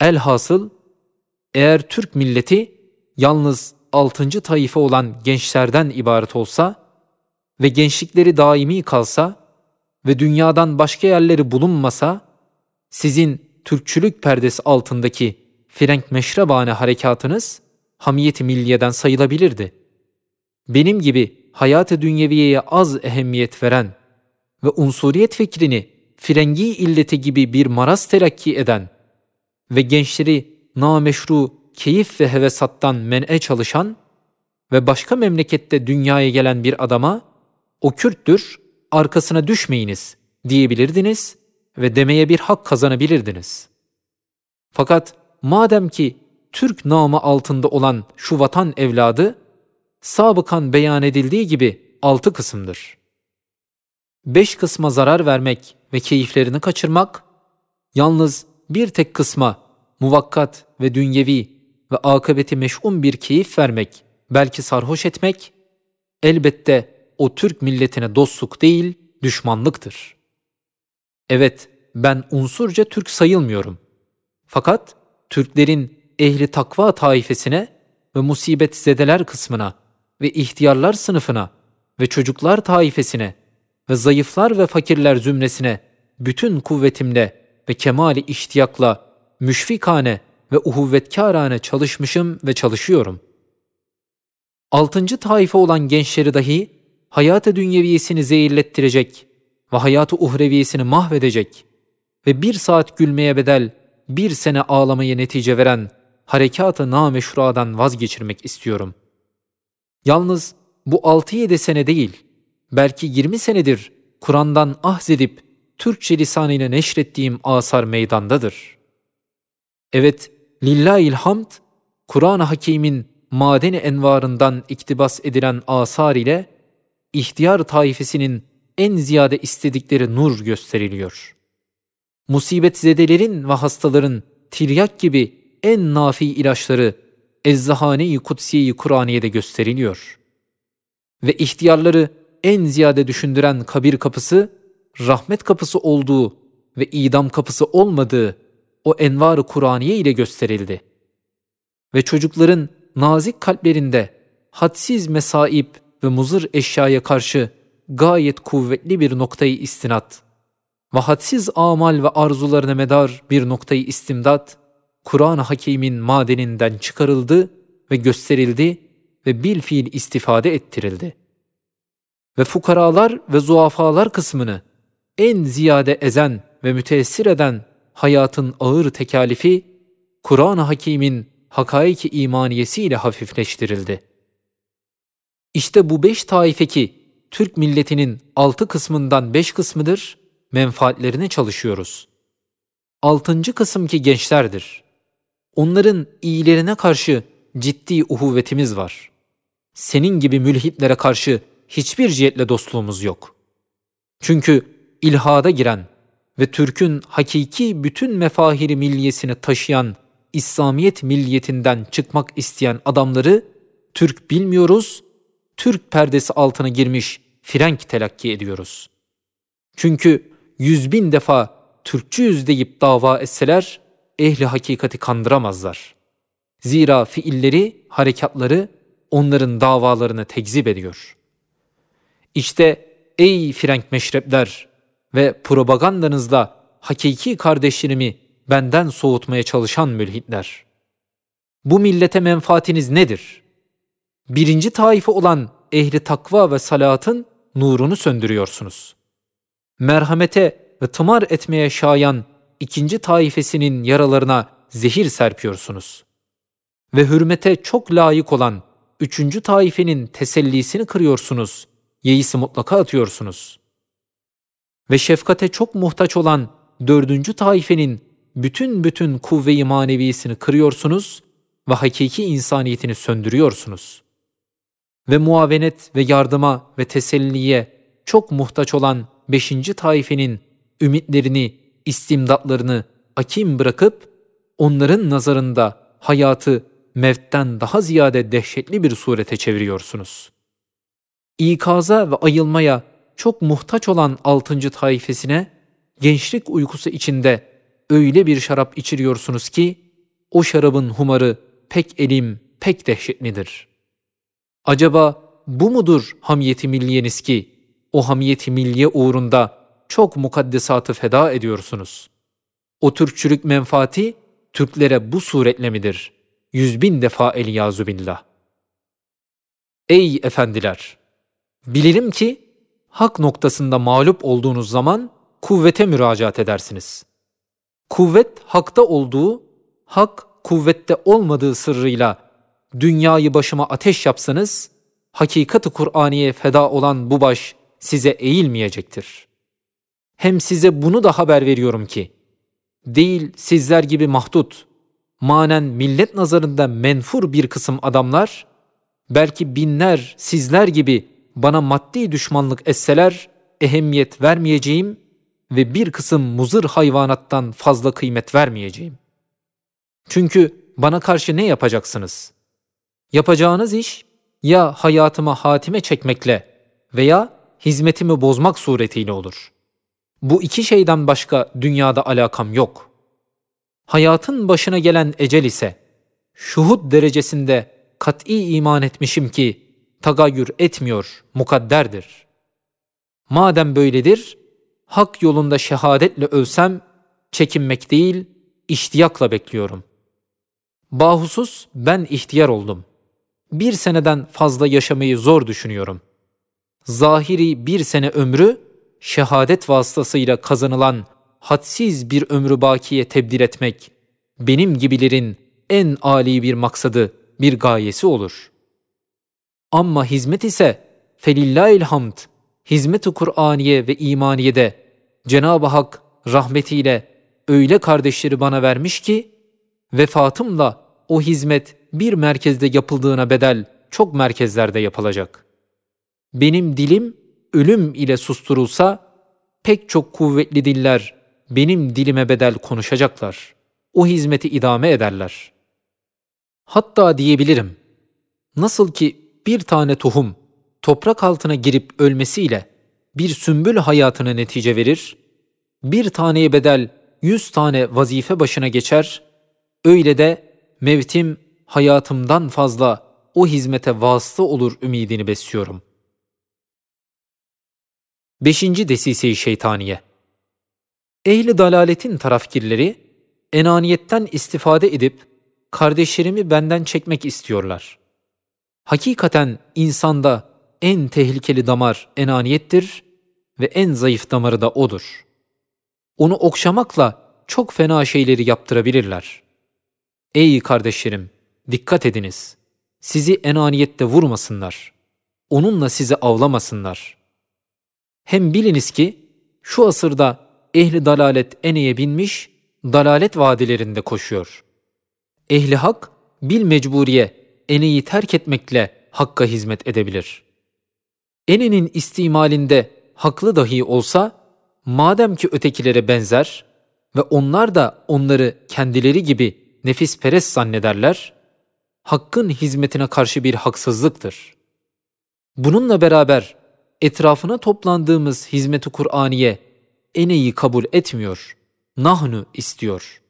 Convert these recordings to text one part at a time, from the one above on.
Elhasıl eğer Türk milleti yalnız altıncı taife olan gençlerden ibaret olsa ve gençlikleri daimi kalsa ve dünyadan başka yerleri bulunmasa, sizin Türkçülük perdesi altındaki Frenk Meşrebane harekatınız hamiyeti milliyeden sayılabilirdi. Benim gibi hayat-ı dünyeviyeye az ehemmiyet veren ve unsuriyet fikrini frengi illeti gibi bir maraz terakki eden ve gençleri nameşru keyif ve hevesattan men'e çalışan ve başka memlekette dünyaya gelen bir adama o Kürttür, arkasına düşmeyiniz diyebilirdiniz ve demeye bir hak kazanabilirdiniz. Fakat madem ki Türk namı altında olan şu vatan evladı, sabıkan beyan edildiği gibi altı kısımdır. Beş kısma zarar vermek ve keyiflerini kaçırmak, yalnız bir tek kısma muvakkat ve dünyevi ve akıbeti meş'um bir keyif vermek, belki sarhoş etmek, elbette o Türk milletine dostluk değil, düşmanlıktır. Evet, ben unsurca Türk sayılmıyorum. Fakat Türklerin ehli takva taifesine ve musibet zedeler kısmına ve ihtiyarlar sınıfına ve çocuklar taifesine ve zayıflar ve fakirler zümresine bütün kuvvetimle ve kemali iştiyakla müşfikane ve uhuvvetkârane çalışmışım ve çalışıyorum. Altıncı taife olan gençleri dahi hayat-ı dünyeviyesini zehirlettirecek ve hayat-ı uhreviyesini mahvedecek ve bir saat gülmeye bedel bir sene ağlamaya netice veren harekat-ı nameşruadan vazgeçirmek istiyorum. Yalnız bu 6-7 sene değil, belki 20 senedir Kur'an'dan ahzedip Türkçe lisanıyla neşrettiğim asar meydandadır. Evet, lillahil hamd, Kur'an-ı Hakîm'in madeni envarından iktibas edilen asar ile ihtiyar taifesinin en ziyade istedikleri nur gösteriliyor. Musibet zedelerin ve hastaların tiryak gibi en nafi ilaçları Ezzahane-i Kutsiye-i Kur'aniye'de gösteriliyor. Ve ihtiyarları en ziyade düşündüren kabir kapısı, rahmet kapısı olduğu ve idam kapısı olmadığı o envar-ı Kur'aniye ile gösterildi. Ve çocukların nazik kalplerinde hadsiz mesaip ve muzır eşyaya karşı gayet kuvvetli bir noktayı istinat ve hadsiz amal ve arzularına medar bir noktayı istimdat, Kur'an-ı Hakîm'in madeninden çıkarıldı ve gösterildi ve bil fiil istifade ettirildi. Ve fukaralar ve zuafalar kısmını en ziyade ezen ve müteessir eden hayatın ağır tekalifi, Kur'an-ı Hakîm'in hakaiki imaniyesiyle hafifleştirildi. İşte bu beş taife ki Türk milletinin altı kısmından beş kısmıdır, menfaatlerine çalışıyoruz. Altıncı kısım ki gençlerdir. Onların iyilerine karşı ciddi uhuvvetimiz var. Senin gibi mülhitlere karşı hiçbir cihetle dostluğumuz yok. Çünkü ilhada giren ve Türk'ün hakiki bütün mefahiri milliyesini taşıyan İslamiyet milliyetinden çıkmak isteyen adamları Türk bilmiyoruz, Türk perdesi altına girmiş Frenk telakki ediyoruz. Çünkü yüz bin defa Türkçüyüz deyip dava etseler, ehli hakikati kandıramazlar. Zira fiilleri, harekatları onların davalarını tekzip ediyor. İşte ey Frenk meşrepler ve propagandanızla hakiki kardeşlerimi benden soğutmaya çalışan mülhitler. Bu millete menfaatiniz nedir? Birinci taife olan ehli takva ve salatın nurunu söndürüyorsunuz. Merhamete ve tımar etmeye şayan ikinci taifesinin yaralarına zehir serpiyorsunuz. Ve hürmete çok layık olan üçüncü taifenin tesellisini kırıyorsunuz, yeisi mutlaka atıyorsunuz. Ve şefkate çok muhtaç olan dördüncü taifenin bütün bütün kuvve-i manevisini kırıyorsunuz ve hakiki insaniyetini söndürüyorsunuz. Ve muavenet ve yardıma ve teselliye çok muhtaç olan beşinci taifenin ümitlerini, istimdatlarını akim bırakıp onların nazarında hayatı mevtten daha ziyade dehşetli bir surete çeviriyorsunuz. İkaza ve ayılmaya çok muhtaç olan altıncı taifesine gençlik uykusu içinde öyle bir şarap içiriyorsunuz ki o şarabın humarı pek elim, pek dehşetlidir. Acaba bu mudur hamiyeti milliyeniz ki o hamiyeti milliye uğrunda çok mukaddesatı feda ediyorsunuz? O Türkçülük menfaati Türklere bu suretle midir? Yüz bin defa eliyazu billah. Ey efendiler! Bilirim ki hak noktasında mağlup olduğunuz zaman kuvvete müracaat edersiniz. Kuvvet hakta olduğu, hak kuvvette olmadığı sırrıyla dünyayı başıma ateş yapsanız, hakikati Kur'aniye feda olan bu baş size eğilmeyecektir. Hem size bunu da haber veriyorum ki, değil sizler gibi mahdut, manen millet nazarında menfur bir kısım adamlar, belki binler sizler gibi bana maddi düşmanlık etseler, ehemmiyet vermeyeceğim ve bir kısım muzır hayvanattan fazla kıymet vermeyeceğim. Çünkü bana karşı ne yapacaksınız? Yapacağınız iş ya hayatıma hatime çekmekle veya hizmetimi bozmak suretiyle olur. Bu iki şeyden başka dünyada alakam yok. Hayatın başına gelen ecel ise şuhud derecesinde kat'i iman etmişim ki tagayyür etmiyor, mukadderdir. Madem böyledir, hak yolunda şehadetle ölsem çekinmek değil, iştiyakla bekliyorum. Bahusus ben ihtiyar oldum. Bir seneden fazla yaşamayı zor düşünüyorum. Zahiri bir sene ömrü, şehadet vasıtasıyla kazanılan hadsiz bir ömrü bakiye tebdil etmek, benim gibilerin en âli bir maksadı, bir gayesi olur. Amma hizmet ise felillahil hamd, hizmet-i Kur'aniye ve imaniyede Cenab-ı Hak rahmetiyle öyle kardeşleri bana vermiş ki, vefatımla o hizmet bir merkezde yapıldığına bedel çok merkezlerde yapılacak. Benim dilim ölüm ile susturulsa, pek çok kuvvetli diller benim dilime bedel konuşacaklar. O hizmeti idame ederler. Hatta diyebilirim, nasıl ki bir tane tohum toprak altına girip ölmesiyle bir sümbül hayatına netice verir, bir taneye bedel yüz tane vazife başına geçer, öyle de mevtim hayatımdan fazla o hizmete vasıta olur ümidini besliyorum. Beşinci desise-i şeytaniye Ehli dalaletin tarafkirleri, enaniyetten istifade edip, kardeşlerimi benden çekmek istiyorlar. Hakikaten insanda en tehlikeli damar enaniyettir ve en zayıf damarı da odur. Onu okşamakla çok fena şeyleri yaptırabilirler. Ey kardeşlerim, dikkat ediniz. Sizi enaniyette vurmasınlar. Onunla sizi avlamasınlar. Hem biliniz ki şu asırda ehli dalalet eneye binmiş, dalalet vadilerinde koşuyor. Ehli hak bil mecburiye eneyi terk etmekle hakka hizmet edebilir. Enenin istimalinde haklı dahi olsa, madem ki ötekilere benzer ve onlar da onları kendileri gibi nefis perest zannederler, hakkın hizmetine karşı bir haksızlıktır. Bununla beraber etrafına toplandığımız hizmeti Kur'aniye eneyi kabul etmiyor, nahnu istiyor.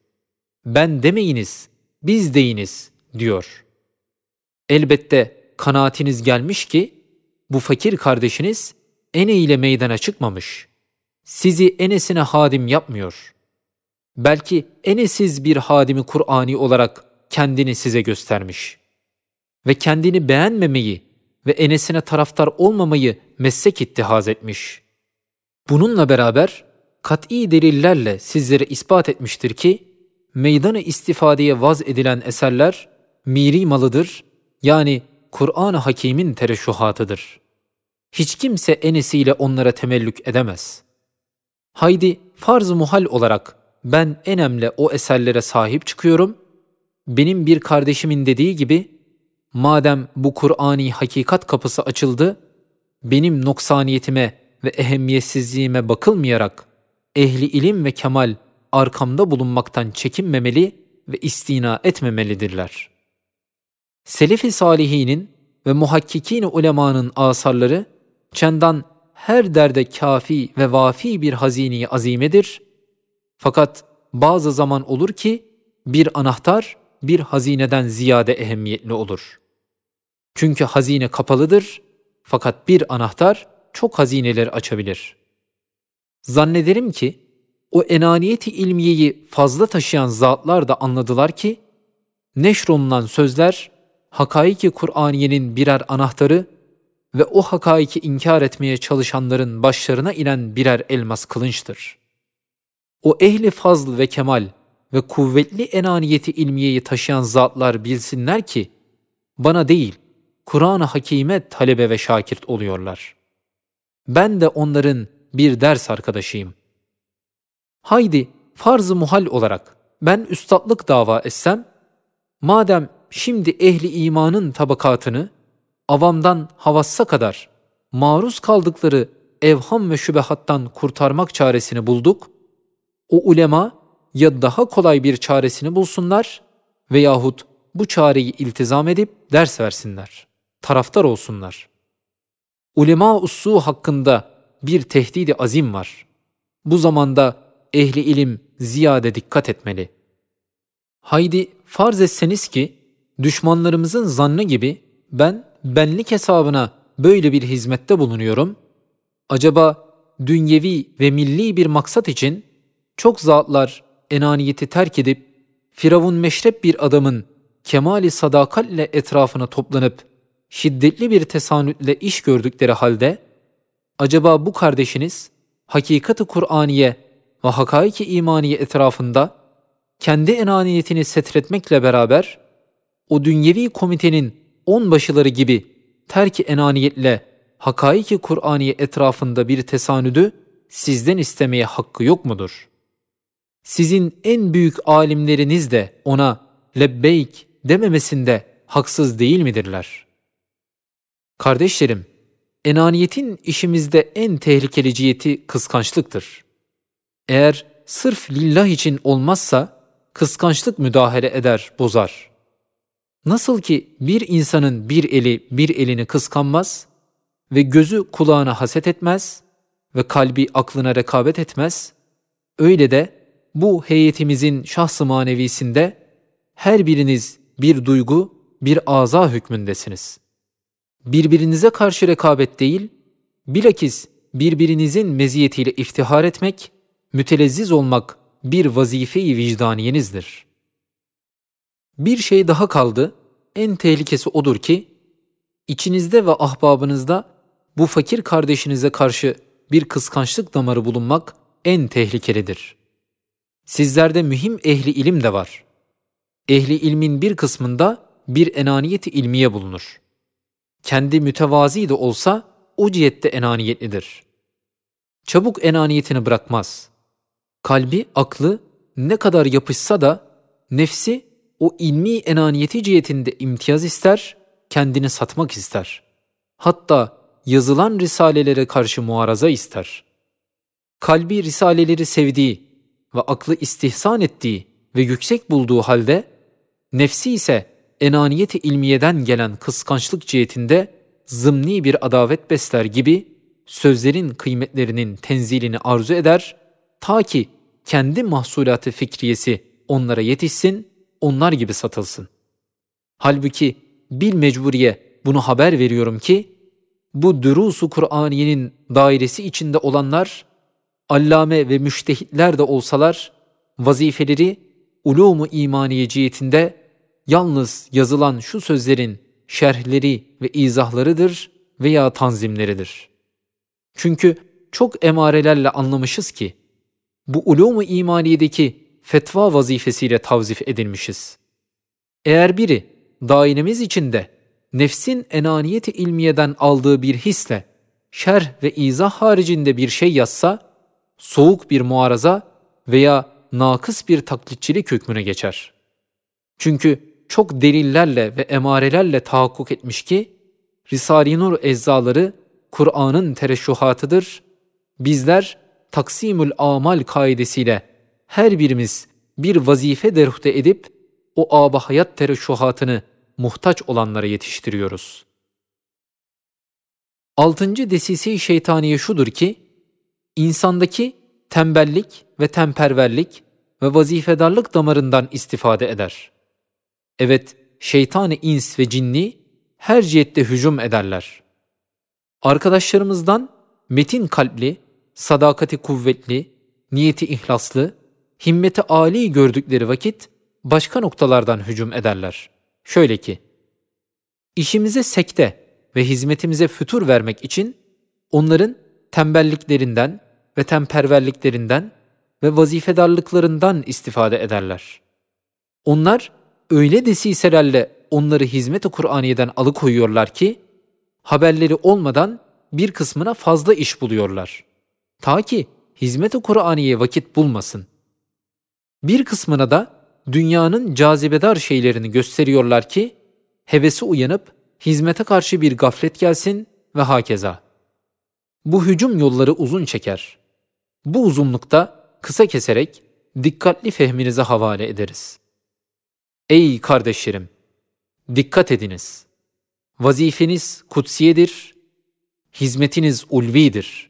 Ben demeyiniz, biz deyiniz diyor. Elbette kanaatiniz gelmiş ki bu fakir kardeşiniz ene ile meydana çıkmamış. Sizi enesine hadim yapmıyor. Belki enesiz bir hadimi Kur'ani olarak kendini size göstermiş. Ve kendini beğenmemeyi ve enesine taraftar olmamayı meslek ittihaz etmiş. Bununla beraber kat'i delillerle sizlere ispat etmiştir ki, meydanı istifadeye vaz edilen eserler miri malıdır, yani Kur'an-ı Hakîm'in tereşuhatıdır. Hiç kimse enesiyle onlara temellük edemez. Haydi farz muhal olarak ben enemle o eserlere sahip çıkıyorum, benim bir kardeşimin dediği gibi, madem bu Kur'ani hakikat kapısı açıldı, benim noksaniyetime ve ehemmiyetsizliğime bakılmayarak ehli ilim ve kemal arkamda bulunmaktan çekinmemeli ve istina etmemelidirler. Selefi salihinin ve muhakkikin ulemanın asarları çendan her derde kafi ve vafi bir hazini azimedir. Fakat bazı zaman olur ki bir anahtar bir hazineden ziyade ehemmiyetli olur. Çünkü hazine kapalıdır fakat bir anahtar çok hazineleri açabilir. Zannederim ki o enaniyeti ilmiyeyi fazla taşıyan zatlar da anladılar ki neşrolunan sözler hakaiki Kur'aniyenin birer anahtarı ve o hakaiki inkar etmeye çalışanların başlarına inen birer elmas kılınçtır. O ehli fazl ve kemal ve kuvvetli enaniyeti ilmiyeyi taşıyan zatlar bilsinler ki, bana değil, Kur'an-ı Hakime talebe ve şakirt oluyorlar. Ben de onların bir ders arkadaşıyım. Haydi farz-ı muhal olarak ben üstadlık dava etsem, madem şimdi ehli imanın tabakatını avamdan havassa kadar maruz kaldıkları evham ve şübehattan kurtarmak çaresini bulduk, o ulema ya daha kolay bir çaresini bulsunlar veyahut bu çareyi iltizam edip ders versinler, taraftar olsunlar. Ulema ussu hakkında bir tehdidi azim var. Bu zamanda ehli ilim ziyade dikkat etmeli. Haydi farz etseniz ki düşmanlarımızın zannı gibi ben benlik hesabına böyle bir hizmette bulunuyorum. Acaba dünyevi ve milli bir maksat için çok zatlar enaniyeti terk edip Firavun meşrep bir adamın kemali sadakatle etrafına toplanıp şiddetli bir tesanütle iş gördükleri halde acaba bu kardeşiniz hakikati Kur'aniye ve hakaiki imaniye etrafında kendi enaniyetini setretmekle beraber o dünyevi komitenin onbaşıları gibi terki enaniyetle hakaiki Kur'aniye etrafında bir tesanüdü sizden istemeye hakkı yok mudur? Sizin en büyük alimleriniz de ona lebbeyk dememesinde haksız değil midirler? Kardeşlerim, enaniyetin işimizde en tehlikeli ciheti kıskançlıktır. Eğer sırf lillah için olmazsa kıskançlık müdahale eder, bozar. Nasıl ki bir insanın bir eli bir elini kıskanmaz ve gözü kulağına haset etmez ve kalbi aklına rekabet etmez, öyle de bu heyetimizin şahs-ı manevisinde her biriniz bir duygu, bir aza hükmündesiniz. Birbirinize karşı rekabet değil, bilakis birbirinizin meziyetiyle iftihar etmek, mütelezziz olmak bir vazife-i vicdaniyenizdir. Bir şey daha kaldı, en tehlikesi odur ki, içinizde ve ahbabınızda bu fakir kardeşinize karşı bir kıskançlık damarı bulunmak en tehlikelidir. Sizlerde mühim ehli ilim de var. Ehli ilmin bir kısmında bir enaniyeti ilmiye bulunur. Kendi mütevazi de olsa o cihette enaniyetlidir. Çabuk enaniyetini bırakmaz. Kalbi, aklı ne kadar yapışsa da nefsi o ilmi enaniyeti cihetinde imtiyaz ister, kendini satmak ister. Hatta yazılan risalelere karşı muaraza ister. Kalbi risaleleri sevdiği ve aklı istihsan ettiği ve yüksek bulduğu halde, nefsi ise enaniyeti ilmiyeden gelen kıskançlık cihetinde zımni bir adavet besler gibi sözlerin kıymetlerinin tenzilini arzu eder, ta ki kendi mahsulatı fikriyesi onlara yetişsin, onlar gibi satılsın. Halbuki bil mecburiye bunu haber veriyorum ki, bu dürus-u Kur'aniyenin dairesi içinde olanlar allame ve müştehitler de olsalar, vazifeleri ulûmu imaniye cihetinde yalnız yazılan şu sözlerin şerhleri ve izahlarıdır veya tanzimleridir. Çünkü çok emarelerle anlamışız ki, bu ulûmu imaniyedeki fetva vazifesiyle tavzif edilmişiz. Eğer biri dairemiz içinde nefsin enaniyeti ilmiyeden aldığı bir hisle şerh ve izah haricinde bir şey yazsa, soğuk bir muaraza veya nakıs bir taklitçilik hükmüne geçer. Çünkü çok delillerle ve emarelerle tahakkuk etmiş ki, Risale-i Nur eczaları Kur'an'ın tereşşuhatıdır. Bizler taksimül amal kaidesiyle her birimiz bir vazife derhte edip o aba hayat tereşşuhatını muhtaç olanlara yetiştiriyoruz. Altıncı desisi şeytaniye şudur ki, insandaki tembellik ve temperverlik ve vazifedarlık damarından istifade eder. Evet, şeytan ins ve cinni her cihette hücum ederler. Arkadaşlarımızdan metin kalpli, sadakati kuvvetli, niyeti ihlaslı, himmeti âli gördükleri vakit başka noktalardan hücum ederler. Şöyle ki, işimize sekte ve hizmetimize fütur vermek için onların tembelliklerinden ve temperverliklerinden ve vazifedarlıklarından istifade ederler. Onlar öyle desiselerle onları hizmet-i Kur'aniye'den alıkoyuyorlar ki, haberleri olmadan bir kısmına fazla iş buluyorlar. Ta ki hizmet-i Kur'aniye vakit bulmasın. Bir kısmına da dünyanın cazibedar şeylerini gösteriyorlar ki, hevesi uyanıp hizmete karşı bir gaflet gelsin ve hakeza. Bu hücum yolları uzun çeker. Bu uzunlukta kısa keserek dikkatli fehminize havale ederiz. Ey kardeşlerim! Dikkat ediniz. Vazifeniz kutsiyedir, hizmetiniz ulvidir.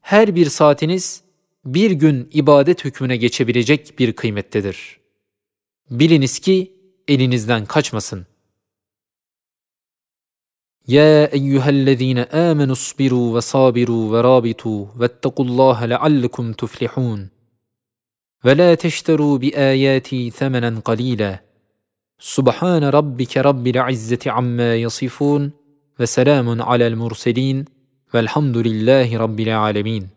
Her bir saatiniz bir gün ibadet hükmüne geçebilecek bir kıymettedir. Biliniz ki elinizden kaçmasın. Ya eyyühellezine amenu sbiru ve sabiru ve rabitu vettequllaha leallekum tuflihun. Ve la teşteru bi ayati themenen qalila. Subhan rabbike rabbil izzati amma yasifun ve selamun alel murselin velhamdülillahi rabbil alemin.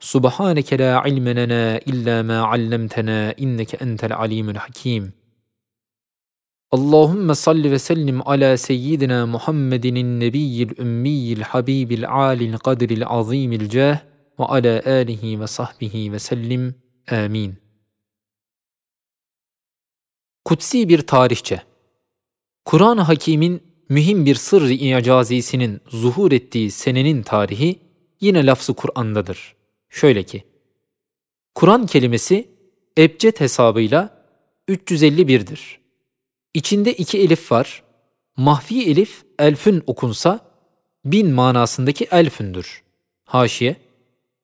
Subhaneke la ilme illa ma allamtena inneke entel alimul hakim. Allahümme salli ve sellim ala seyyidina Muhammedinin nebiyyil ümmiyil habibil alil kadril azimil cah ve ala alihi ve sahbihi ve sellim. Amin. Kutsi bir tarihçe Kur'an-ı Hakim'in mühim bir sırrı icazisinin zuhur ettiği senenin tarihi yine lafzı Kur'an'dadır. Şöyle ki, Kur'an kelimesi ebced hesabıyla 351'dir. İçinde iki elif var. Mahfi elif elfün okunsa bin manasındaki elfündür. Haşiye,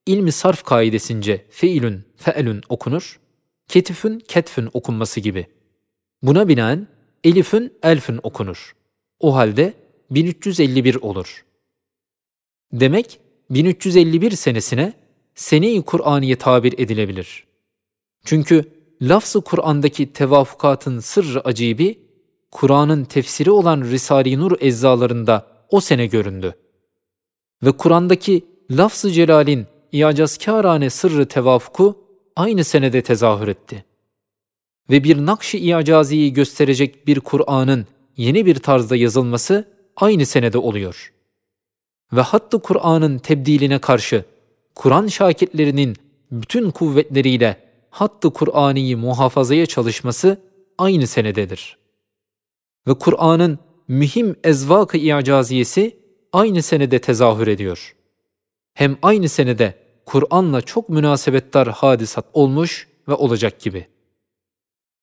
ilmi sarf kaidesince feilün, feelün okunur, ketifün, ketfün okunması gibi. Buna binaen elifün elfün okunur. O halde 1351 olur. Demek 1351 senesine sene-i Kur'aniye tabir edilebilir. Çünkü lafz-ı Kur'an'daki tevafukatın sırrı acibi, Kur'an'ın tefsiri olan Risale-i Nur eczalarında o sene göründü. Ve Kur'an'daki lafz-ı celalin icazkârane sırrı tevafuku aynı senede tezahür etti.'' ve bir nakş-ı icaziyi gösterecek bir Kur'an'ın yeni bir tarzda yazılması aynı senede oluyor. Ve hattı Kur'an'ın tebdiline karşı Kur'an şakirtlerinin bütün kuvvetleriyle hattı Kur'ani'yi muhafazaya çalışması aynı senededir. Ve Kur'an'ın mühim ezvak-ı icaziyesi aynı senede tezahür ediyor. Hem aynı senede Kur'an'la çok münasebettar hadisat olmuş ve olacak gibi.''